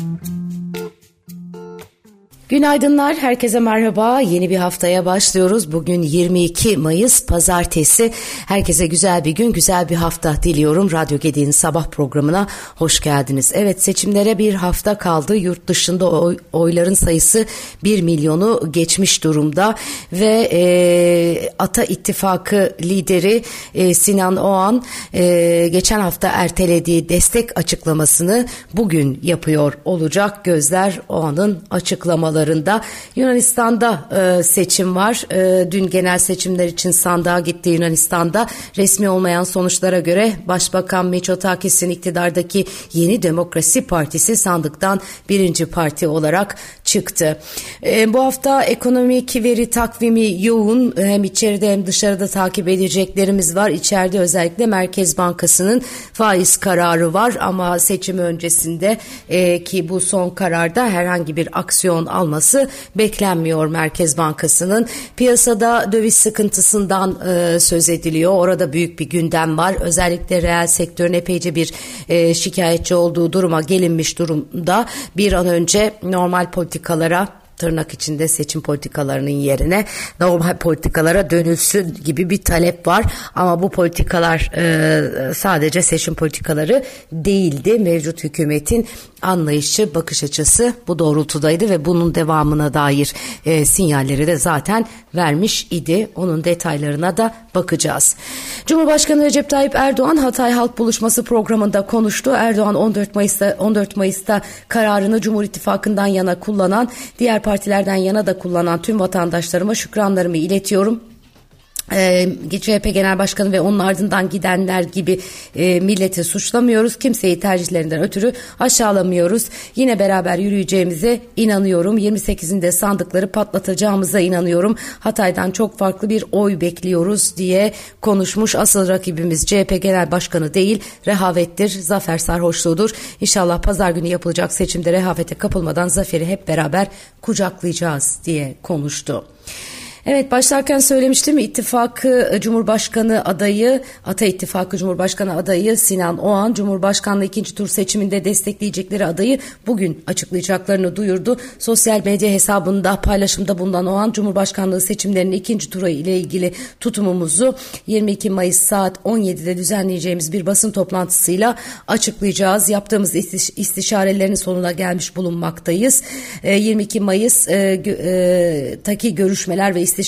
Mm-hmm. Günaydınlar, herkese merhaba. Yeni bir haftaya başlıyoruz. Bugün 22 Mayıs Pazartesi. Herkese güzel bir gün, güzel bir hafta diliyorum. Radyo Gedi'nin sabah programına hoş geldiniz. Evet seçimlere bir hafta kaldı. Yurt dışında oy, oyların sayısı 1 milyonu geçmiş durumda. Ve e, Ata İttifakı lideri e, Sinan Oğan e, geçen hafta ertelediği destek açıklamasını bugün yapıyor olacak. Gözler Oğan'ın açıklamaları haftalarında Yunanistan'da e, seçim var. E, dün genel seçimler için sandığa gitti Yunanistan'da. Resmi olmayan sonuçlara göre Başbakan Mitsotakis'in iktidardaki Yeni Demokrasi Partisi sandıktan birinci parti olarak çıktı. E, bu hafta ekonomik veri takvimi yoğun. Hem içeride hem dışarıda takip edeceklerimiz var. İçeride özellikle Merkez Bankası'nın faiz kararı var ama seçim öncesinde e, ki bu son kararda herhangi bir aksiyon alması beklenmiyor Merkez Bankası'nın. Piyasada döviz sıkıntısından e, söz ediliyor. Orada büyük bir gündem var. Özellikle reel sektörün epeyce bir e, şikayetçi olduğu duruma gelinmiş durumda. Bir an önce normal politikalara tırnak içinde seçim politikalarının yerine normal politikalara dönülsün gibi bir talep var. Ama bu politikalar e, sadece seçim politikaları değildi. Mevcut hükümetin anlayışı, bakış açısı bu doğrultudaydı ve bunun devamına dair e, sinyalleri de zaten vermiş idi. Onun detaylarına da bakacağız. Cumhurbaşkanı Recep Tayyip Erdoğan Hatay Halk Buluşması programında konuştu. Erdoğan 14 Mayıs'ta 14 Mayıs'ta kararını Cumhur İttifakı'ndan yana kullanan, diğer partilerden yana da kullanan tüm vatandaşlarıma şükranlarımı iletiyorum e, CHP Genel Başkanı ve onun ardından gidenler gibi e, milleti suçlamıyoruz. Kimseyi tercihlerinden ötürü aşağılamıyoruz. Yine beraber yürüyeceğimize inanıyorum. 28'inde sandıkları patlatacağımıza inanıyorum. Hatay'dan çok farklı bir oy bekliyoruz diye konuşmuş. Asıl rakibimiz CHP Genel Başkanı değil, rehavettir, zafer sarhoşluğudur. İnşallah pazar günü yapılacak seçimde rehavete kapılmadan zaferi hep beraber kucaklayacağız diye konuştu. Evet başlarken söylemiştim İttifakı e, Cumhurbaşkanı adayı Ata İttifakı Cumhurbaşkanı adayı Sinan Oğan Cumhurbaşkanlığı ikinci tur seçiminde destekleyecekleri adayı bugün açıklayacaklarını duyurdu. Sosyal medya hesabında paylaşımda bulunan Oğan Cumhurbaşkanlığı seçimlerinin ikinci tura ile ilgili tutumumuzu 22 Mayıs saat 17'de düzenleyeceğimiz bir basın toplantısıyla açıklayacağız. Yaptığımız istişarelerin sonuna gelmiş bulunmaktayız. 22 e, Mayıs e, e, taki görüşmeler ve istişareler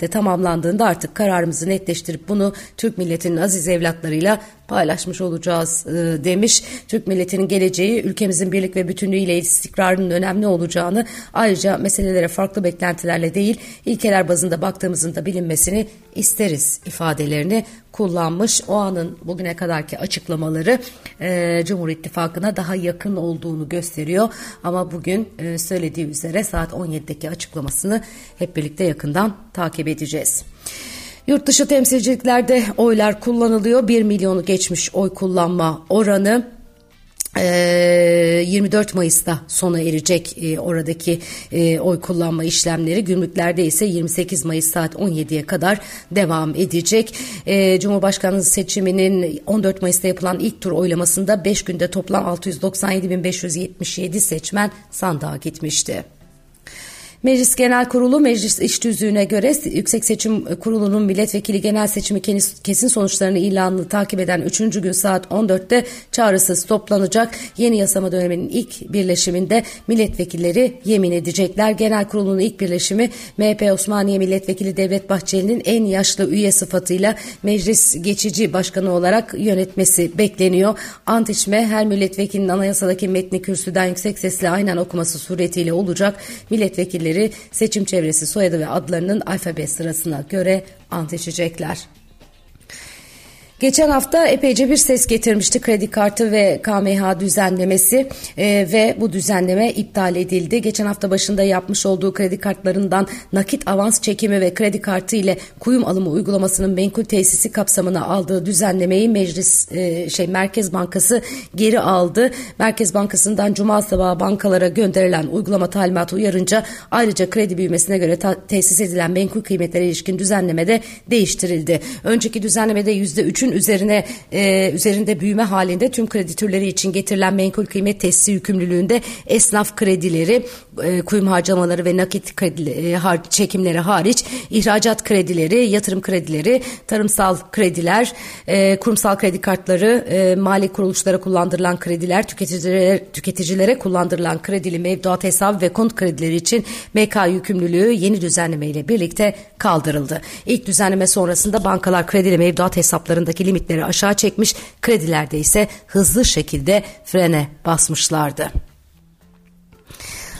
de tamamlandığında artık kararımızı netleştirip bunu Türk milletinin aziz evlatlarıyla paylaşmış olacağız e, demiş. Türk milletinin geleceği ülkemizin birlik ve bütünlüğüyle istikrarının önemli olacağını ayrıca meselelere farklı beklentilerle değil ilkeler bazında baktığımızın da bilinmesini isteriz ifadelerini kullanmış. O anın bugüne kadarki açıklamaları e, Cumhur İttifakı'na daha yakın olduğunu gösteriyor. Ama bugün e, söylediği üzere saat 17'deki açıklamasını hep birlikte yakından takip edeceğiz. Yurt dışı temsilciliklerde oylar kullanılıyor. 1 milyonu geçmiş oy kullanma oranı 24 Mayıs'ta sona erecek oradaki oy kullanma işlemleri. Gümrüklerde ise 28 Mayıs saat 17'ye kadar devam edecek. Cumhurbaşkanlığı seçiminin 14 Mayıs'ta yapılan ilk tur oylamasında 5 günde toplam 697.577 seçmen sandığa gitmişti. Meclis Genel Kurulu meclis iş tüzüğüne göre Yüksek Seçim Kurulu'nun milletvekili genel seçimi kesin sonuçlarını ilanını takip eden 3. gün saat 14'te çağrısız toplanacak. Yeni yasama döneminin ilk birleşiminde milletvekilleri yemin edecekler. Genel Kurulu'nun ilk birleşimi MHP Osmaniye Milletvekili Devlet Bahçeli'nin en yaşlı üye sıfatıyla meclis geçici başkanı olarak yönetmesi bekleniyor. Ant içme her milletvekilinin anayasadaki metni kürsüden yüksek sesle aynen okuması suretiyle olacak. Milletvekilleri milletvekilleri seçim çevresi soyadı ve adlarının alfabe sırasına göre ant. Geçen hafta epeyce bir ses getirmişti kredi kartı ve KMH düzenlemesi e, ve bu düzenleme iptal edildi. Geçen hafta başında yapmış olduğu kredi kartlarından nakit avans çekimi ve kredi kartı ile kuyum alımı uygulamasının menkul tesisi kapsamına aldığı düzenlemeyi meclis e, şey Merkez Bankası geri aldı. Merkez Bankası'ndan cuma sabahı bankalara gönderilen uygulama talimatı uyarınca ayrıca kredi büyümesine göre tesis edilen menkul kıymetlere ilişkin düzenleme de değiştirildi. Önceki düzenlemede %3'ün Tüketicinin üzerine e, üzerinde büyüme halinde tüm kredi türleri için getirilen menkul kıymet tesisi yükümlülüğünde esnaf kredileri, e, kuyum harcamaları ve nakit kredi, e, har, çekimleri hariç ihracat kredileri, yatırım kredileri, tarımsal krediler, e, kurumsal kredi kartları, e, mali kuruluşlara kullandırılan krediler, tüketicilere, tüketicilere kullandırılan kredili mevduat hesabı ve konut kredileri için MK yükümlülüğü yeni düzenleme ile birlikte kaldırıldı. İlk düzenleme sonrasında bankalar kredili mevduat hesaplarındaki limitleri aşağı çekmiş, kredilerde ise hızlı şekilde frene basmışlardı.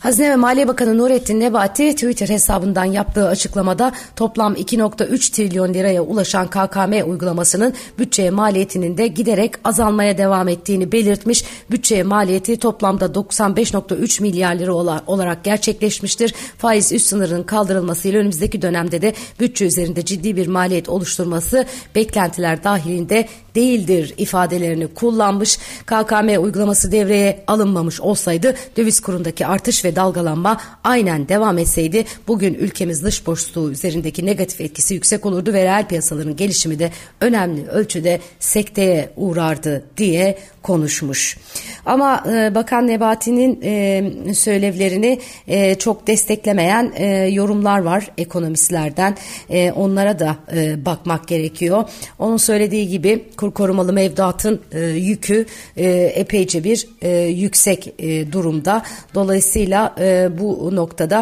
Hazine ve Maliye Bakanı Nurettin Nebati Twitter hesabından yaptığı açıklamada toplam 2.3 trilyon liraya ulaşan KKM uygulamasının bütçeye maliyetinin de giderek azalmaya devam ettiğini belirtmiş. Bütçeye maliyeti toplamda 95.3 milyar lira olarak gerçekleşmiştir. Faiz üst sınırının kaldırılmasıyla önümüzdeki dönemde de bütçe üzerinde ciddi bir maliyet oluşturması beklentiler dahilinde değildir ifadelerini kullanmış. KKM uygulaması devreye alınmamış olsaydı döviz kurundaki artış ve dalgalanma aynen devam etseydi bugün ülkemiz dış boşluğu üzerindeki negatif etkisi yüksek olurdu ve reel piyasaların gelişimi de önemli ölçüde sekteye uğrardı diye konuşmuş. Ama e, Bakan Nebati'nin e, söylevlerini e, çok desteklemeyen e, yorumlar var ekonomistlerden. E, onlara da e, bakmak gerekiyor. Onun söylediği gibi kur korumalı mevduatın e, yükü e, epeyce bir e, yüksek e, durumda. Dolayısıyla e, bu noktada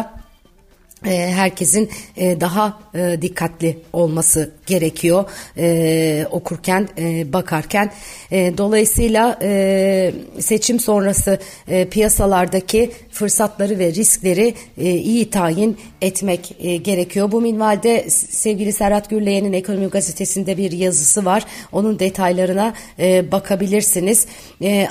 herkesin e, daha e, dikkatli olması gerekiyor okurken bakarken dolayısıyla seçim sonrası piyasalardaki fırsatları ve riskleri iyi tayin etmek gerekiyor. Bu minvalde sevgili Serhat Gürleyen'in Ekonomi Gazetesi'nde bir yazısı var. Onun detaylarına bakabilirsiniz.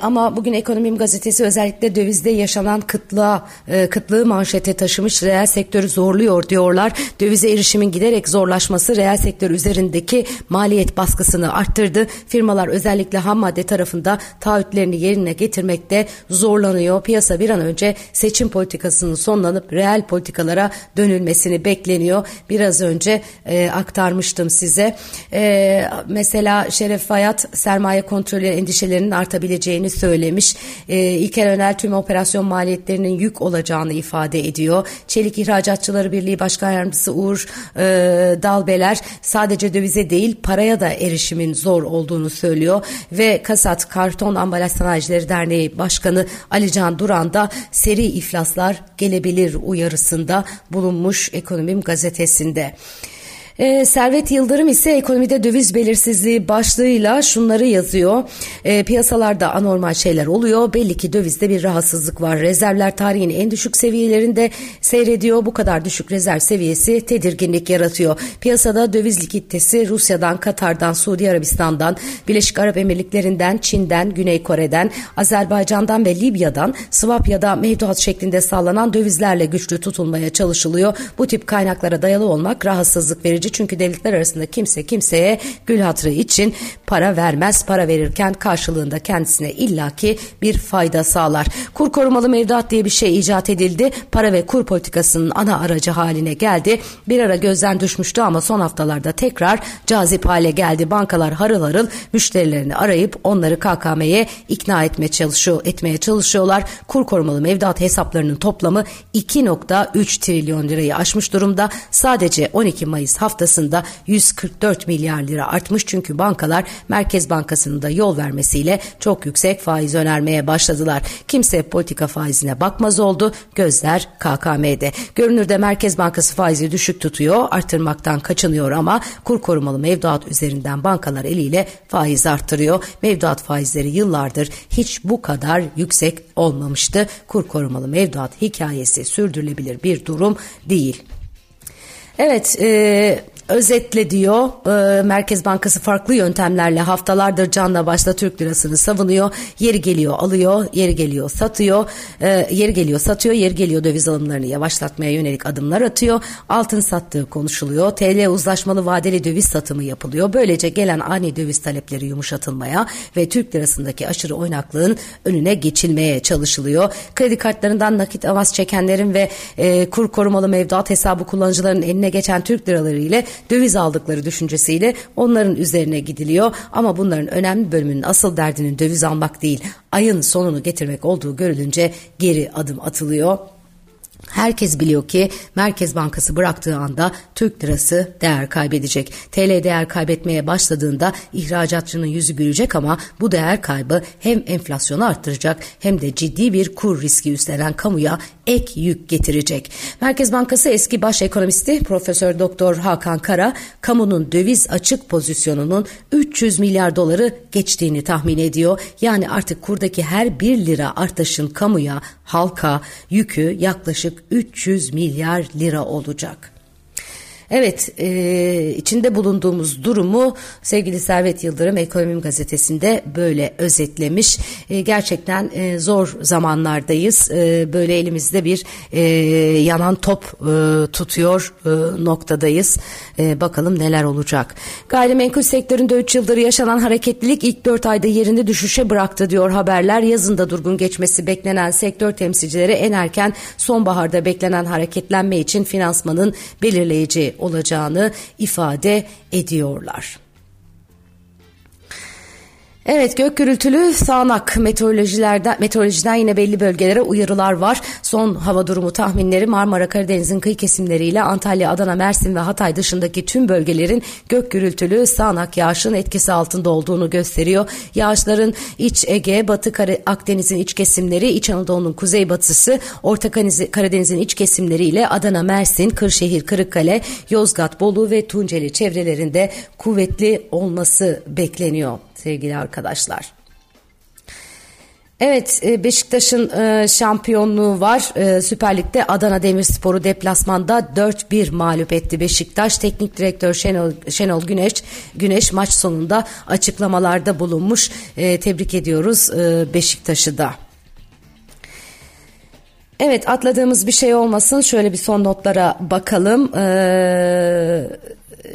ama bugün Ekonomi Gazetesi özellikle dövizde yaşanan kıtlığa, kıtlığı manşete taşımış reel sektörü zorluyor diyorlar. Dövize erişimin giderek zorlaşması reel sektör üzerindeki maliyet baskısını arttırdı. Firmalar özellikle ham madde tarafında taahhütlerini yerine getirmekte zorlanıyor. Piyasa bir an önce seçim politikasının sonlanıp reel politikalara dönülmesini bekleniyor. Biraz önce e, aktarmıştım size. E, mesela Şeref Fayat sermaye kontrolü endişelerinin artabileceğini söylemiş. E, İlker Önel tüm operasyon maliyetlerinin yük olacağını ifade ediyor. Çelik ihracat Sanatçıları Birliği Başkan Yardımcısı Uğur e, Dalbeler sadece dövize değil paraya da erişimin zor olduğunu söylüyor ve Kasat Karton Ambalaj Sanayicileri Derneği Başkanı Alican Duran da seri iflaslar gelebilir uyarısında bulunmuş Ekonomim gazetesinde. E, Servet Yıldırım ise ekonomide döviz belirsizliği başlığıyla şunları yazıyor. E, piyasalarda anormal şeyler oluyor. Belli ki dövizde bir rahatsızlık var. Rezervler tarihin en düşük seviyelerinde seyrediyor. Bu kadar düşük rezerv seviyesi tedirginlik yaratıyor. Piyasada döviz likiditesi Rusya'dan, Katar'dan, Suudi Arabistan'dan, Birleşik Arap Emirlikleri'nden, Çin'den, Güney Kore'den, Azerbaycan'dan ve Libya'dan swap ya da mevduat şeklinde sağlanan dövizlerle güçlü tutulmaya çalışılıyor. Bu tip kaynaklara dayalı olmak rahatsızlık verici edici çünkü devletler arasında kimse kimseye gül hatırı için para vermez. Para verirken karşılığında kendisine illaki bir fayda sağlar. Kur korumalı mevduat diye bir şey icat edildi. Para ve kur politikasının ana aracı haline geldi. Bir ara gözden düşmüştü ama son haftalarda tekrar cazip hale geldi. Bankalar harıl harıl müşterilerini arayıp onları KKM'ye ikna etmeye çalışıyor, etmeye çalışıyorlar. Kur korumalı mevduat hesaplarının toplamı 2.3 trilyon lirayı aşmış durumda. Sadece 12 Mayıs hafta haftasında 144 milyar lira artmış çünkü bankalar Merkez Bankası'nın da yol vermesiyle çok yüksek faiz önermeye başladılar. Kimse politika faizine bakmaz oldu. Gözler KKM'de. Görünürde Merkez Bankası faizi düşük tutuyor, artırmaktan kaçınıyor ama kur korumalı mevduat üzerinden bankalar eliyle faiz arttırıyor. Mevduat faizleri yıllardır hiç bu kadar yüksek olmamıştı. Kur korumalı mevduat hikayesi sürdürülebilir bir durum değil. Evet, e, Özetle diyor e, Merkez Bankası farklı yöntemlerle haftalardır canla başla Türk lirasını savunuyor. Yeri geliyor alıyor, yeri geliyor satıyor, e, yeri geliyor satıyor, yeri geliyor döviz alımlarını yavaşlatmaya yönelik adımlar atıyor. Altın sattığı konuşuluyor. TL uzlaşmalı vadeli döviz satımı yapılıyor. Böylece gelen ani döviz talepleri yumuşatılmaya ve Türk lirasındaki aşırı oynaklığın önüne geçilmeye çalışılıyor. Kredi kartlarından nakit avans çekenlerin ve e, kur korumalı mevduat hesabı kullanıcıların eline geçen Türk liraları ile döviz aldıkları düşüncesiyle onların üzerine gidiliyor. Ama bunların önemli bölümünün asıl derdinin döviz almak değil ayın sonunu getirmek olduğu görülünce geri adım atılıyor. Herkes biliyor ki Merkez Bankası bıraktığı anda Türk lirası değer kaybedecek. TL değer kaybetmeye başladığında ihracatçının yüzü gülecek ama bu değer kaybı hem enflasyonu arttıracak hem de ciddi bir kur riski üstlenen kamuya ek yük getirecek. Merkez Bankası eski baş ekonomisti Profesör Doktor Hakan Kara kamunun döviz açık pozisyonunun 300 milyar doları geçtiğini tahmin ediyor. Yani artık kurdaki her 1 lira artışın kamuya, halka yükü yaklaşık 300 milyar lira olacak. Evet, e, içinde bulunduğumuz durumu sevgili Servet Yıldırım Ekonomim Gazetesi'nde böyle özetlemiş. E, gerçekten e, zor zamanlardayız. E, böyle elimizde bir e, yanan top e, tutuyor e, noktadayız. E, bakalım neler olacak. Gayrimenkul sektöründe 3 yıldır yaşanan hareketlilik ilk 4 ayda yerini düşüşe bıraktı diyor haberler. Yazında durgun geçmesi beklenen sektör temsilcileri en erken sonbaharda beklenen hareketlenme için finansmanın belirleyici olacağını ifade ediyorlar. Evet gök gürültülü sağanak meteorolojilerden meteorolojiden yine belli bölgelere uyarılar var. Son hava durumu tahminleri Marmara Karadeniz'in kıyı kesimleriyle Antalya, Adana, Mersin ve Hatay dışındaki tüm bölgelerin gök gürültülü sağanak yağışın etkisi altında olduğunu gösteriyor. Yağışların iç Ege, Batı Akdeniz'in iç kesimleri, İç Anadolu'nun kuzeybatısı, Orta Karadeniz'in iç kesimleriyle Adana, Mersin, Kırşehir, Kırıkkale, Yozgat, Bolu ve Tunceli çevrelerinde kuvvetli olması bekleniyor sevgili arkadaşlar. Evet e, Beşiktaş'ın e, şampiyonluğu var. E, Süper Lig'de Adana Demirspor'u deplasmanda 4-1 mağlup etti Beşiktaş. Teknik direktör Şenol, Şenol Güneş Güneş maç sonunda açıklamalarda bulunmuş. Tebrik ediyoruz Beşiktaş'ı da. Evet atladığımız bir şey olmasın. Şöyle bir son notlara bakalım. Ee,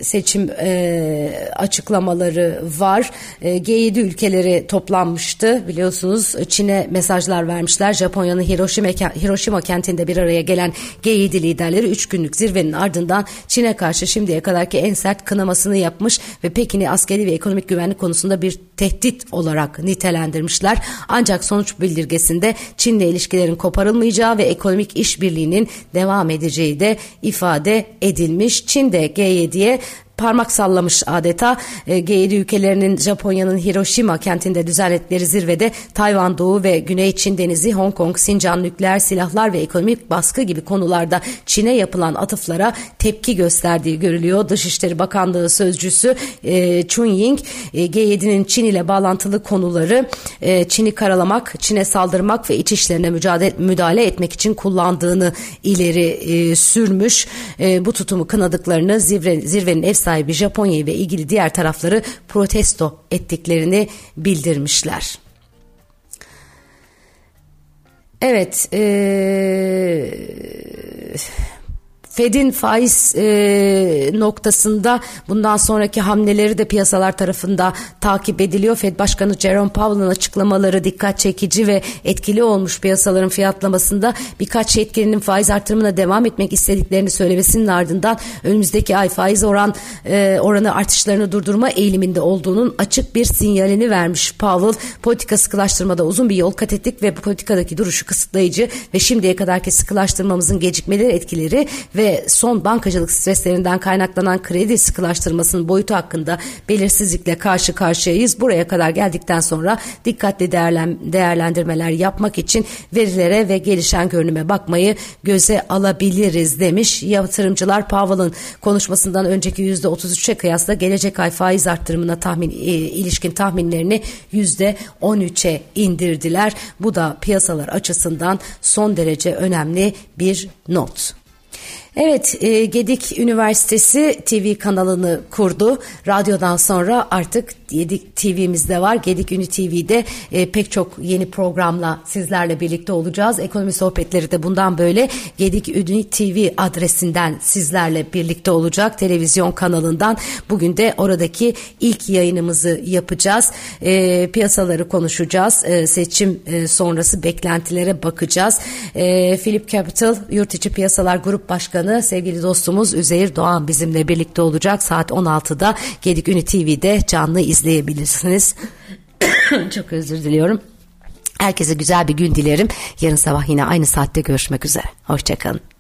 seçim e, açıklamaları var. E, G7 ülkeleri toplanmıştı biliyorsunuz. Çin'e mesajlar vermişler. Japonya'nın Hiroşima, Hiroşima kentinde bir araya gelen G7 liderleri 3 günlük zirvenin ardından Çin'e karşı şimdiye kadarki en sert kınamasını yapmış ve Pekin'i askeri ve ekonomik güvenlik konusunda bir tehdit olarak nitelendirmişler. Ancak sonuç bildirgesinde Çin'le ilişkilerin koparılmayacağı ve ekonomik işbirliğinin devam edeceği de ifade edilmiş. Çin de G7'ye parmak sallamış adeta. E, G7 ülkelerinin Japonya'nın Hiroşima kentinde düzenledikleri zirvede Tayvan Doğu ve Güney Çin Denizi, Hong Kong, Sincan, nükleer silahlar ve ekonomik baskı gibi konularda Çin'e yapılan atıflara tepki gösterdiği görülüyor. Dışişleri Bakanlığı sözcüsü e, Chun Ying e, G7'nin Çin ile bağlantılı konuları e, Çin'i karalamak, Çin'e saldırmak ve iç işlerine mücadele, müdahale etmek için kullandığını ileri e, sürmüş. E, bu tutumu kınadıklarını zirve, zirvenin ev Japonya'yı ve ilgili diğer tarafları protesto ettiklerini bildirmişler. Evet, ee, Fed'in faiz e, noktasında bundan sonraki hamleleri de piyasalar tarafında takip ediliyor. Fed Başkanı Jerome Powell'ın açıklamaları dikkat çekici ve etkili olmuş piyasaların fiyatlamasında birkaç yetkilinin faiz artırımına devam etmek istediklerini söylemesinin ardından önümüzdeki ay faiz oran e, oranı artışlarını durdurma eğiliminde olduğunun açık bir sinyalini vermiş Powell. Politika sıkılaştırmada uzun bir yol kat ettik ve bu politikadaki duruşu kısıtlayıcı ve şimdiye kadarki sıkılaştırmamızın gecikmeleri etkileri ve ve son bankacılık streslerinden kaynaklanan kredi sıkılaştırmasının boyutu hakkında belirsizlikle karşı karşıyayız. Buraya kadar geldikten sonra dikkatli değerlendirmeler yapmak için verilere ve gelişen görünüme bakmayı göze alabiliriz demiş. Yatırımcılar Powell'ın konuşmasından önceki %33'e kıyasla gelecek ay faiz arttırımına tahmin e, ilişkin tahminlerini %13'e indirdiler. Bu da piyasalar açısından son derece önemli bir not. Evet, e, Gedik Üniversitesi TV kanalını kurdu. Radyodan sonra artık Gedik TV'mizde var. Gedik Ünü TV'de e, pek çok yeni programla sizlerle birlikte olacağız. Ekonomi sohbetleri de bundan böyle Gedik Ünü TV adresinden sizlerle birlikte olacak. Televizyon kanalından. Bugün de oradaki ilk yayınımızı yapacağız. E, piyasaları konuşacağız. Seçim sonrası beklentilere bakacağız. Philip Capital Yurt İçi Piyasalar Grup Başkanı Başkanı sevgili dostumuz Üzeyir Doğan bizimle birlikte olacak. Saat 16'da Gedik Ünü TV'de canlı izleyebilirsiniz. Çok özür diliyorum. Herkese güzel bir gün dilerim. Yarın sabah yine aynı saatte görüşmek üzere. Hoşçakalın.